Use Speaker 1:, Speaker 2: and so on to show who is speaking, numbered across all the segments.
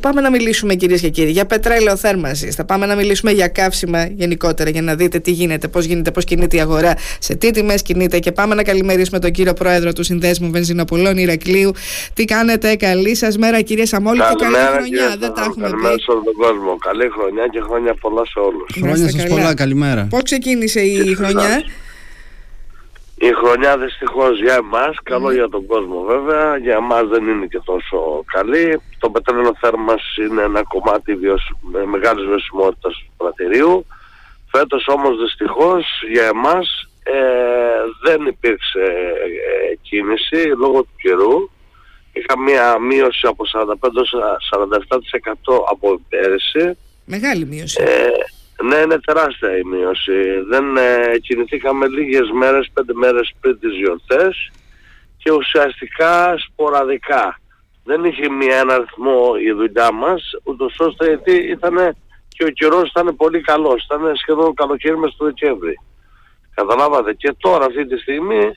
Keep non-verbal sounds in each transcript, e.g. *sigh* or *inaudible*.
Speaker 1: Πάμε να μιλήσουμε κυρίες και κύριοι για πετρέλαιο θέρμανσης. Θα πάμε να μιλήσουμε για καύσιμα γενικότερα για να δείτε τι γίνεται, πώς γίνεται, πώς κινείται η αγορά, σε τι τιμές κινείται. Και πάμε να καλημερίσουμε τον κύριο Πρόεδρο του Συνδέσμου Βενζινοπολών Ηρακλείου. Τι κάνετε, καλή σας μέρα κύριε Σαμόλη και καλή χρονιά. Δεν τα έχουμε
Speaker 2: πει. σε όλο τον κόσμο. Καλή χρονιά και χρόνια πολλά σε όλους.
Speaker 3: Χρόνια σας πολλά, καλημέρα.
Speaker 1: Πώς ξεκίνησε η χρονιά;
Speaker 2: Η χρονιά δυστυχώς για εμάς, καλό για τον κόσμο βέβαια, για εμάς δεν είναι και τόσο καλή. Το πετρέλαιο θέρμανσης είναι ένα κομμάτι με μεγάλης βιωσιμότητας του πρατηρίου. Φέτος όμως δυστυχώς για εμάς ε, δεν υπήρξε ε, κίνηση λόγω του καιρού. Είχα μία μείωση από 45-47% από πέρυσι.
Speaker 1: Μεγάλη μείωση.
Speaker 2: Ε, ναι, είναι τεράστια η μείωση. Δεν ε, κινηθήκαμε λίγες μέρες, πέντε μέρες πριν τις γιορτές και ουσιαστικά σποραδικά. Δεν είχε μία ένα αριθμό η δουλειά μας, ούτως ώστε γιατί ήταν και ο καιρός ήταν πολύ καλός. Ήταν σχεδόν καλοκαίρι μες στο Δεκέμβρη. Καταλάβατε. Και τώρα αυτή τη στιγμή,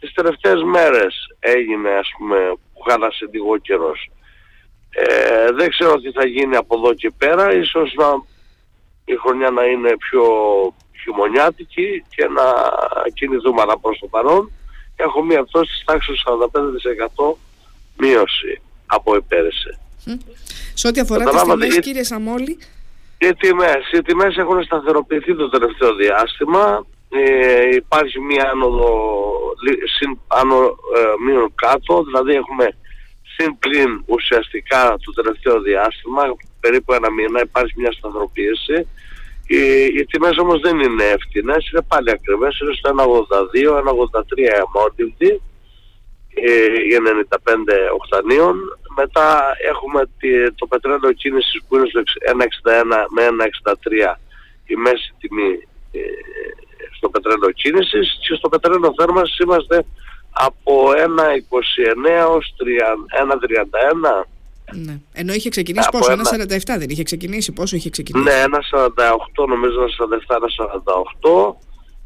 Speaker 2: τις τελευταίες μέρες έγινε ας πούμε που χάλασε λίγο καιρός. Ε, δεν ξέρω τι θα γίνει από εδώ και πέρα, ίσως να η χρονιά να είναι πιο χειμωνιάτικη και να κινηθούμε αλλά προς το παρόν. Έχω μία πτώση της τάξης 45% μείωση από επέρεσε.
Speaker 1: Σε ό,τι αφορά τις τιμές κύριε Σαμόλη;
Speaker 2: Οι τιμές, οι τιμές έχουν σταθεροποιηθεί το τελευταίο διάστημα. Ε, υπάρχει μία άνοδο συν, άνω, ε, μείον κάτω. Δηλαδή έχουμε συν πλήν ουσιαστικά το τελευταίο διάστημα περίπου ένα μήνα υπάρχει μια σταθεροποίηση. Οι, οι τιμές όμως δεν είναι εύκολες, είναι πάλι ακριβές, είναι στο 1,82, 1,83 αμόρτιβδη ε, για 95 οκτανίων. Μετά έχουμε το πετρέλαιο κίνησης που είναι στο 1,61 με 1,63 η μέση τιμή ε, στο πετρέλαιο κίνησης και στο πετρέλαιο θέρμανσης είμαστε από 1,29 ως 1,31
Speaker 1: ναι. Ενώ είχε ξεκινήσει πόσο, ένα 47 δεν είχε ξεκινήσει, πόσο είχε ξεκινήσει;
Speaker 2: Ναι, ένα 48, νομίζω ένα 47, ένα 48.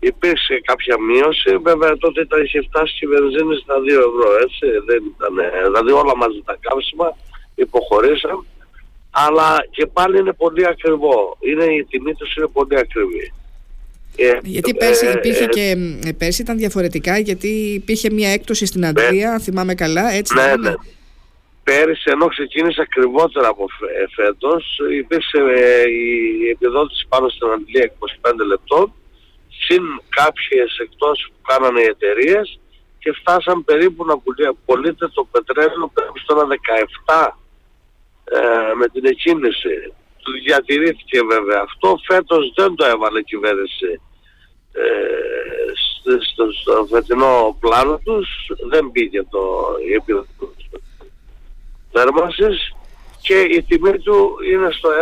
Speaker 2: Υπήρξε κάποια μείωση, βέβαια τότε ήταν, είχε φτάσει η βενζίνη στα 2 ευρώ, έτσι, δεν ήταν, δηλαδή όλα μαζί τα καύσιμα υποχωρήσαν, αλλά και πάλι είναι πολύ ακριβό, είναι, η τιμή τους είναι πολύ ακριβή.
Speaker 1: Ε, γιατί πέρσι, ε, υπήρχε ε, και, πέρσι ήταν διαφορετικά γιατί υπήρχε μια έκπτωση στην Αντρία, θυμάμαι καλά, έτσι
Speaker 2: ναι, ναι πέρυσι ενώ ξεκίνησε ακριβότερα από ε, φέτος υπήρξε ε, η επιδότηση πάνω στην Αγγλία 25 λεπτών συν κάποιες εκτός που κάνανε οι εταιρείες και φτάσαν περίπου να πωλείται το πετρέλαιο περίπου στο 17 ε, με την εκκίνηση. Του διατηρήθηκε βέβαια αυτό. Φέτος δεν το έβαλε η κυβέρνηση ε, στο, στο, φετινό πλάνο τους. Δεν πήγε το, η επιδότηση θέρμανσης και η τιμή του είναι στο 1,30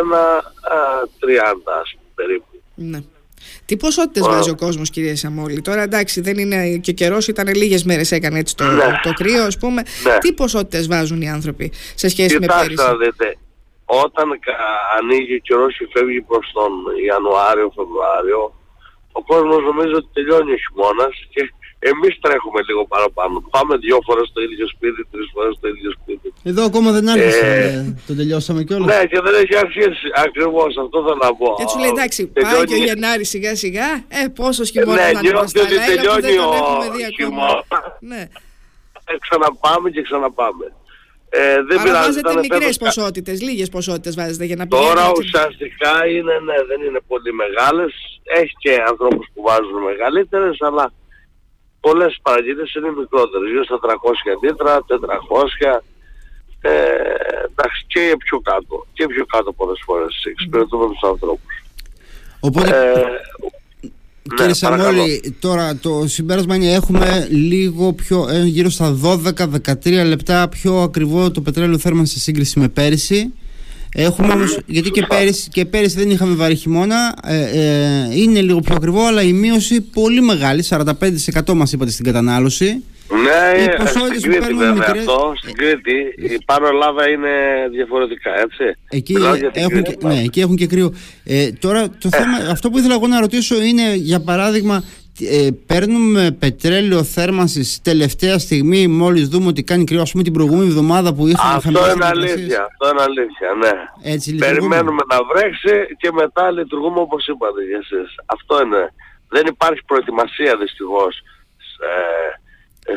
Speaker 2: περίπου.
Speaker 1: Ναι. Τι ποσότητες βάζει ο κόσμος, κύριε Σαμόλη; Τώρα εντάξει, δεν είναι και ο καιρός, ήταν λίγες μέρες έκανε έτσι το, ναι. το κρύο, ας πούμε. Ναι. Τι ποσότητες βάζουν οι άνθρωποι σε σχέση με πέρυσι;
Speaker 2: Κοιτάξτε, δείτε, όταν ανοίγει ο καιρός και φεύγει προς τον Ιανουάριο-Φεβρουάριο, ο κόσμος νομίζει ότι τελειώνει ο χειμώνας και εμείς τρέχουμε λίγο παραπάνω. Πάμε δύο φορές στο ίδιο σπίτι, τρεις φορές στο ίδιο σπίτι.
Speaker 3: Εδώ ακόμα δεν άρχισε. Ε, το τελειώσαμε κιόλας.
Speaker 2: Ναι, και δεν έχει αρχίσει. Ακριβώς αυτό θέλω να πω.
Speaker 1: Και έτσι λέει εντάξει, πάει και ο Γενάρη σιγά σιγά. Ε, πόσος χειμώνας ναι, θα είναι
Speaker 2: ότι τελειώνει ο χειμώνας. Ναι. Ε, ξαναπάμε και ξαναπάμε.
Speaker 1: Ε, δεν Άρα βάζετε μικρές ποσότητες, λίγες ποσότητες βάζετε για να
Speaker 2: πηγαίνετε. Τώρα ουσιαστικά είναι, ναι, δεν είναι πολύ μεγάλες. Έχει και ανθρώπους που βάζουν μεγαλύτερες, αλλά πολλές παραγγελίες είναι μικρότερες, γύρω στα 300 λίτρα, 400, ε, εντάξει, και πιο κάτω, και πιο κάτω πολλές φορές, εξυπηρετούμε τους ανθρώπους.
Speaker 3: Οπότε, ε, Κύριε ναι, Σαμόλη, τώρα το συμπέρασμα είναι έχουμε λίγο πιο, ε, γύρω στα 12-13 λεπτά πιο ακριβό το πετρέλαιο θέρμανση σε σύγκριση με πέρυσι. Έχουμε όμως, γιατί και πέρυσι, και πέρυσι δεν είχαμε βαρύ χειμώνα, ε, ε, είναι λίγο πιο ακριβό, αλλά η μείωση πολύ μεγάλη, 45% μας είπατε στην κατανάλωση.
Speaker 2: Ναι, στην Κρήτη βέβαια μικρές... αυτό, στην Κρήτη, η Πάνω Ελλάδα είναι διαφορετικά, έτσι.
Speaker 3: Εκεί, έχουν, και, ναι, εκεί έχουν και κρύο. Ε, τώρα, το θέμα, αυτό που ήθελα εγώ να ρωτήσω είναι, για παράδειγμα, ε, παίρνουμε πετρέλαιο θέρμανσης τελευταία στιγμή, μόλις δούμε ότι κάνει κρύο, ας πούμε την προηγούμενη εβδομάδα που είχαμε
Speaker 2: Αυτό είναι αλήθεια. Αυτό είναι αλήθεια, ναι.
Speaker 3: Έτσι
Speaker 2: Περιμένουμε να βρέξει και μετά λειτουργούμε όπως είπατε για εσείς. Αυτό είναι. Δεν υπάρχει προετοιμασία δυστυχώς.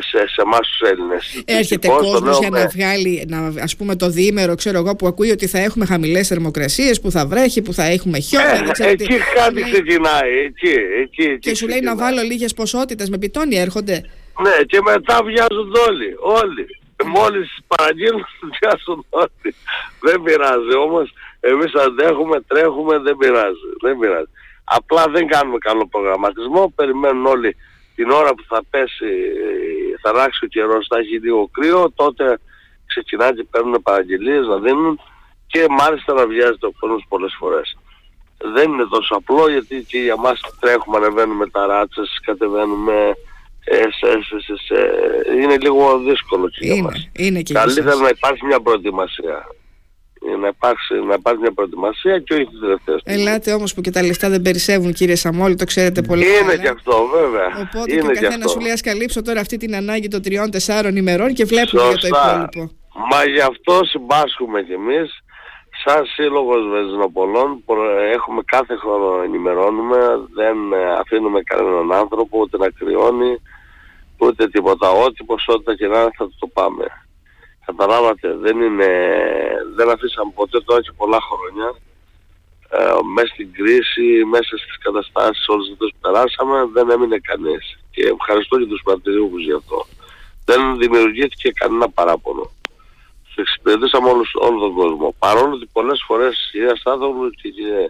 Speaker 2: Ε, σε, σε εμάς τους Έλληνες.
Speaker 1: Έρχεται κόσμος για να βγάλει, να, ας πούμε, το διήμερο, ξέρω εγώ, που ακούει ότι θα έχουμε χαμηλές θερμοκρασίες, που θα βρέχει, που θα έχουμε χιόνια.
Speaker 2: Ε, εκεί τι... κάτι ξεκινάει. Εκεί, εκεί, εκεί
Speaker 1: και σου λέει να βάλω λίγες ποσότητες με πιτόνι, έρχονται.
Speaker 2: Ναι, και μετά βιάζουν όλοι. Όλοι. Μόλις παραγγείλουν, *laughs* βιάζουν όλοι. Δεν πειράζει όμως. Εμείς αντέχουμε, τρέχουμε, δεν πειράζει. Δεν πειράζει. Απλά δεν κάνουμε καλό προγραμματισμό. Περιμένουν όλοι την ώρα που θα πέσει, θα αλλάξει ο καιρός, θα έχει λίγο κρύο, τότε ξεκινάνε και παίρνουν παραγγελίες να δίνουν και μάλιστα να βιάζεται ο κόσμος πολλές φορές. Δεν είναι τόσο απλό γιατί και για μας τρέχουμε, ανεβαίνουμε τα ράτσες, κατεβαίνουμε ε, είναι λίγο δύσκολο και για μας.
Speaker 1: Είναι και
Speaker 2: Καλύτερα να υπάρχει μια προετοιμασία να υπάρξει, να υπάρχει μια προετοιμασία και όχι την τελευταίας στιγμής.
Speaker 1: Ελάτε όμως που και τα λεφτά δεν περισσεύουν, κύριε Σαμόλη, το ξέρετε πολύ
Speaker 2: Είναι καλά. και αυτό, βέβαια.
Speaker 1: Οπότε
Speaker 2: είναι
Speaker 1: και ο καθένας σου λέει: Α καλύψω τώρα αυτή την ανάγκη των τριών-τεσσάρων ημερών και βλέπουμε για το υπόλοιπο.
Speaker 2: Μα γι' αυτό συμπάσχουμε κι εμείς. Σαν σύλλογος Βενζινοπολών έχουμε κάθε χρόνο ενημερώνουμε, δεν αφήνουμε κανέναν άνθρωπο ούτε να κρυώνει, ούτε τίποτα. Ό,τι ποσότητα και να θα το πάμε. Καταλάβατε, δεν είναι, δεν αφήσαμε ποτέ τώρα και πολλά χρόνια ε, μέσα στην κρίση, μέσα στις καταστάσεις όλες αυτές που περάσαμε δεν έμεινε κανείς και ευχαριστώ και τους πατριούχους γι' αυτό. Δεν δημιουργήθηκε κανένα παράπονο. Σε εξυπηρετήσαμε όλους, όλο τον κόσμο. Παρόλο ότι πολλές φορές οι άνθρωποι ε,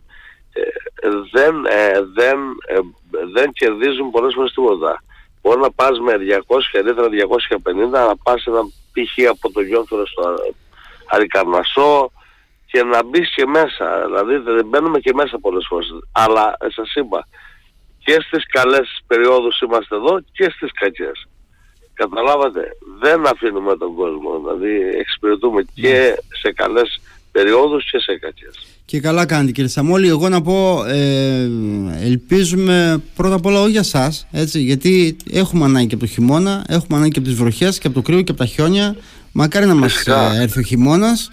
Speaker 2: ε, δεν, ε, δεν, ε, δεν κερδίζουν πολλές φορές τίποτα. Μπορεί να πας με 200 λίτρα, 250, να πας ένα π.χ. από το Γιώθωρο στο Αρικαρνασό και να μπεις και μέσα. Δηλαδή δεν μπαίνουμε και μέσα πολλές φορές. Αλλά σας είπα, και στις καλές περιόδους είμαστε εδώ και στις κακές. Καταλάβατε, δεν αφήνουμε τον κόσμο. Δηλαδή εξυπηρετούμε και σε καλές περιόδους και σε κακές.
Speaker 3: Και καλά κάνετε κύριε Σαμόλη. Εγώ να πω, ε, ελπίζουμε πρώτα απ' όλα όχι για εσά, γιατί έχουμε ανάγκη και από το χειμώνα, έχουμε ανάγκη και από τις βροχές και από το κρύο και από τα χιόνια. Μακάρι να μας ε, έρθει ο χειμώνας.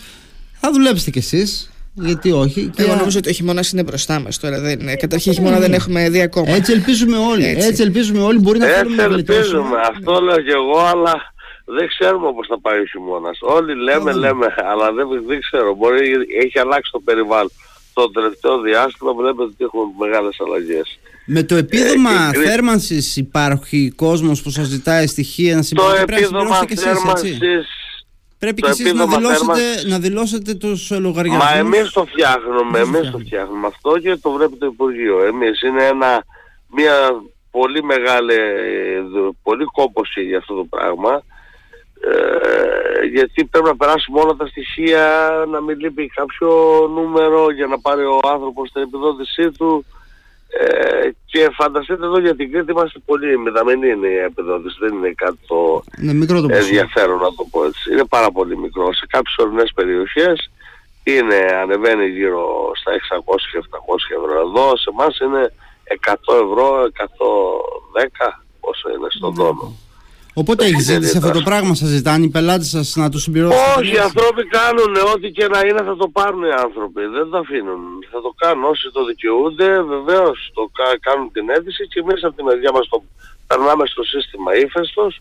Speaker 3: Θα δουλέψετε κι εσείς. Γιατί όχι.
Speaker 1: Εγώ νομίζω ότι ο χειμώνας είναι μπροστά μας τώρα. Δεν είναι. Καταρχήν χειμώνα δεν έχουμε δει ακόμα.
Speaker 3: Έτσι ελπίζουμε όλοι. Έτσι, Έτσι ελπίζουμε όλοι. Μπορεί να
Speaker 2: Έτσι ελπίζουμε. Αυτό λέω κι εγώ, αλλά δεν ξέρουμε πώς θα πάει ο χειμώνας. Όλοι λέμε, λέμε, αλλά δεν, δεν ξέρω. Μπορεί, έχει αλλάξει το περιβάλλον. Το τελευταίο διάστημα βλέπετε ότι έχουμε μεγάλες αλλαγές.
Speaker 3: Με το επίδομα ε, θέρμανσης υπάρχει κόσμος που σας ζητάει στοιχεία να συμπληρώσετε;
Speaker 2: Το επίδομα θέρμανσης
Speaker 3: Πρέπει και εσείς να δηλώσετε, να δηλώσετε τους λογαριασμούς;
Speaker 2: Μα εμείς το φτιάχνουμε, εμείς το φτιάχνουμε αυτό και το βλέπει το Υπουργείο. Εμείς είναι ένα, μια πολύ μεγάλη, πολύ κόπωση για αυτό το πράγμα. Ε, γιατί πρέπει να περάσουμε όλα τα στοιχεία, να μην λείπει κάποιο νούμερο για να πάρει ο άνθρωπος την επιδότησή του. Ε, και φανταστείτε εδώ για την Κρήτη είμαστε πολύ μηδαμενή είναι η επιδότηση, δεν είναι κάτι το,
Speaker 3: μικρό το
Speaker 2: ενδιαφέρον να το πω έτσι. Είναι πάρα πολύ μικρό. Σε κάποιες ορεινές περιοχές είναι, ανεβαίνει γύρω στα 600-700 ευρώ. Εδώ σε εμάς είναι 100 ευρώ, 110 όσο είναι στον ναι. τόνο.
Speaker 3: Οπότε έχεις ζήτηση αυτό το πράγμα, σας ζητάνε οι πελάτες σας να το συμπληρώσουν.
Speaker 2: Όχι, οι άνθρωποι κάνουν ό,τι και να είναι θα το πάρουν οι άνθρωποι. Δεν το αφήνουν. Θα το κάνουν όσοι το δικαιούνται, βεβαίως το κάνουν την αίτηση και εμείς από τη μεριά μας το περνάμε στο σύστημα ύφεστος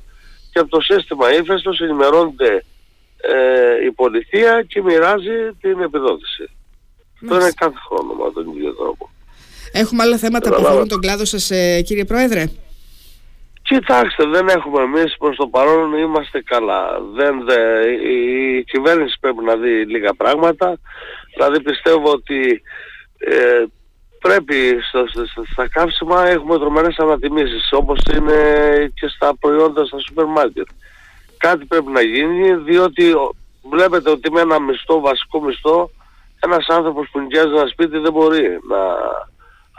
Speaker 2: και από το σύστημα ύφεστος ενημερώνεται ε, η πολιτεία και μοιράζει την επιδότηση. Αυτό είναι κάθε χρόνο με τον ίδιο τρόπο.
Speaker 1: Έχουμε άλλα θέματα που αφορούν τον κλάδο σας, ε, κύριε Πρόεδρε;
Speaker 2: Κοιτάξτε, δεν έχουμε εμείς προς το παρόν είμαστε καλά. Δεν, δε, η κυβέρνηση πρέπει να δει λίγα πράγματα. Δηλαδή πιστεύω ότι ε, πρέπει στο, στο, στα καύσιμα έχουμε τρομερές ανατιμήσεις όπως είναι και στα προϊόντα στα σούπερ μάρκετ. Κάτι πρέπει να γίνει διότι βλέπετε ότι με ένα μισθό, βασικό μισθό, ένας άνθρωπος που νοικιάζει ένα σπίτι δεν μπορεί να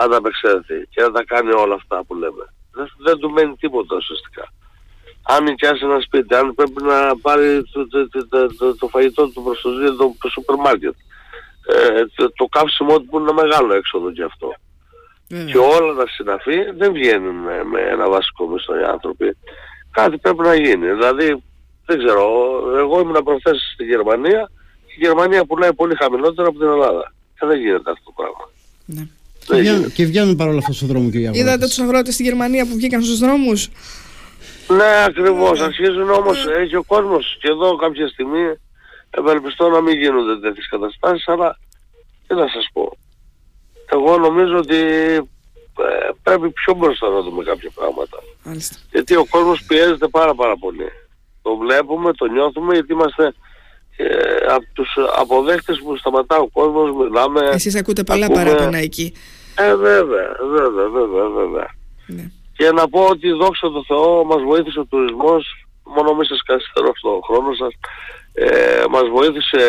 Speaker 2: ανταπεξέλθει και να τα κάνει όλα αυτά που λέμε δεν, δεν του μένει τίποτα ουσιαστικά. Αν νοικιάσει ένα σπίτι, αν πρέπει να πάρει το, το, το, το, το φαγητό του προς το, το, το σούπερ μάρκετ, ε, το, το καύσιμο του που είναι ένα μεγάλο έξοδο και αυτό. και όλα τα συναφή δεν βγαίνουν με, ένα βασικό μισθό οι άνθρωποι. Κάτι πρέπει να γίνει. Δηλαδή, δεν ξέρω, εγώ ήμουν προχθές στη Γερμανία και η Γερμανία πουλάει πολύ χαμηλότερα από την Ελλάδα. Και δεν γίνεται αυτό το πράγμα.
Speaker 3: Ναι. Και βγαίνουν, και βγαίνουν παρόλα αυτά στον δρόμο και οι αγρότες.
Speaker 1: Είδατε τους αγρότες στη Γερμανία που βγήκαν στους δρόμους;
Speaker 2: Ναι, ακριβώς. Αρχίζουν όμως, έχει ο κόσμος και εδώ κάποια στιγμή ευελπιστώ να μην γίνονται τέτοιες καταστάσεις, αλλά τι να σας πω. Εγώ νομίζω ότι ε, πρέπει πιο μπροστά να δούμε κάποια πράγματα. Μάλιστα. Γιατί ο κόσμος πιέζεται πάρα πάρα πολύ. Το βλέπουμε, το νιώθουμε γιατί είμαστε ε, από τους αποδέχτες που σταματά ο κόσμος, μιλάμε...
Speaker 1: Εσείς ακούτε πολλά ακούμε... παράπονα εκεί.
Speaker 2: Ε, βέβαια, βέβαια, βέβαια, βέβαια. Ναι. Και να πω ότι δόξα τω Θεώ μας βοήθησε ο τουρισμός, μόνο μη σας καθυστερώ στον χρόνο σας, ε, μας βοήθησε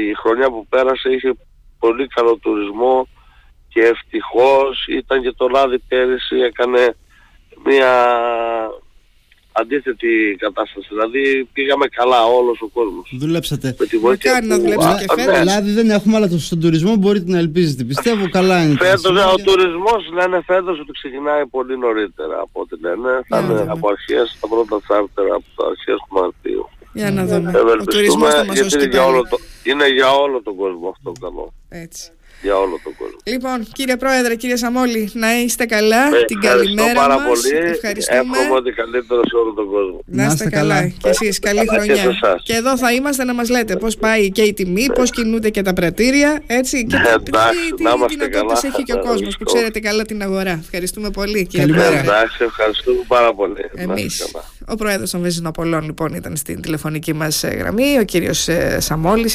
Speaker 2: η χρονιά που πέρασε, είχε πολύ καλό τουρισμό και ευτυχώς ήταν και το λάδι πέρυσι, έκανε μια αντίθετη κατάσταση. Δηλαδή πήγαμε καλά όλος ο κόσμος.
Speaker 3: Δουλέψατε.
Speaker 1: Με τη βοήθεια να δουλέψετε και φέτος.
Speaker 3: Δηλαδή δεν έχουμε αλλά στον τουρισμό μπορείτε να ελπίζετε. Πιστεύω καλά είναι.
Speaker 2: Φέτος, ο τουρισμός λένε φέτος ότι ξεκινάει πολύ νωρίτερα από ό,τι λένε. Θα είναι από αρχές, τα πρώτα τσάρτερα από τα αρχές του Μαρτίου.
Speaker 1: Για να δούμε. Ο τουρισμός θα μας
Speaker 2: είναι για, όλο το, είναι για όλο τον κόσμο αυτό καλό.
Speaker 1: Έτσι.
Speaker 2: Για όλο τον κόσμο.
Speaker 1: Λοιπόν, κύριε Πρόεδρε, κύριε Σαμόλη, να είστε καλά. Ε, την καλημέρα
Speaker 2: πάρα
Speaker 1: μας.
Speaker 2: πολύ.
Speaker 1: Ευχαριστούμε.
Speaker 2: Εύχομαι ότι καλύτερο σε όλο τον κόσμο.
Speaker 1: Να είστε καλά. καλά. Και εσείς, καλή χρονιά. Και,
Speaker 2: και
Speaker 1: εδώ θα είμαστε να μας λέτε πώς πάει και η τιμή, πώς κινούνται και τα πρατήρια. Έτσι, και
Speaker 2: ναι, εντάξει, τι, τι δυνατότητες
Speaker 1: έχει και ο κόσμος που ξέρετε καλά την αγορά. Ευχαριστούμε πολύ, κύριε
Speaker 3: Καλημέρα.
Speaker 1: Πρόεδρε.
Speaker 2: Εντάξει, ευχαριστούμε πάρα πολύ.
Speaker 1: Εμείς. Ο Πρόεδρος των Βεζινοπολών λοιπόν ήταν στην τηλεφωνική μας ε, γραμμή, ο κύριος ε, Σαμόλης.